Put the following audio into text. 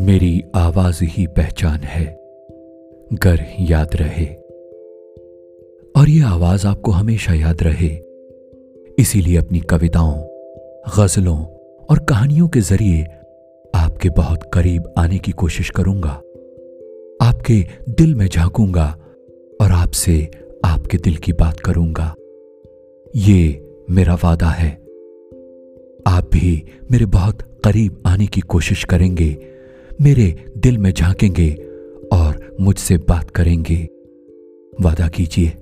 मेरी आवाज़ ही पहचान है। गर याद रहे। और ये आवाज़ आपको हमेशा याद रहे। इसीलिए अपनी कविताओं, गजलों और कहानियों के ज़रिए आपके बहुत करीब आने की कोशिश करूँगा। आपके दिल में झांकूँगा और आपसे आपके दिल की बात करूँगा। ये मेरा वादा है। आप भी मेरे बहुत करीब आने की कोशिश करेंगे। मेरे दिल में झांकेंगे और मुझसे बात करेंगे। वादा कीजिए।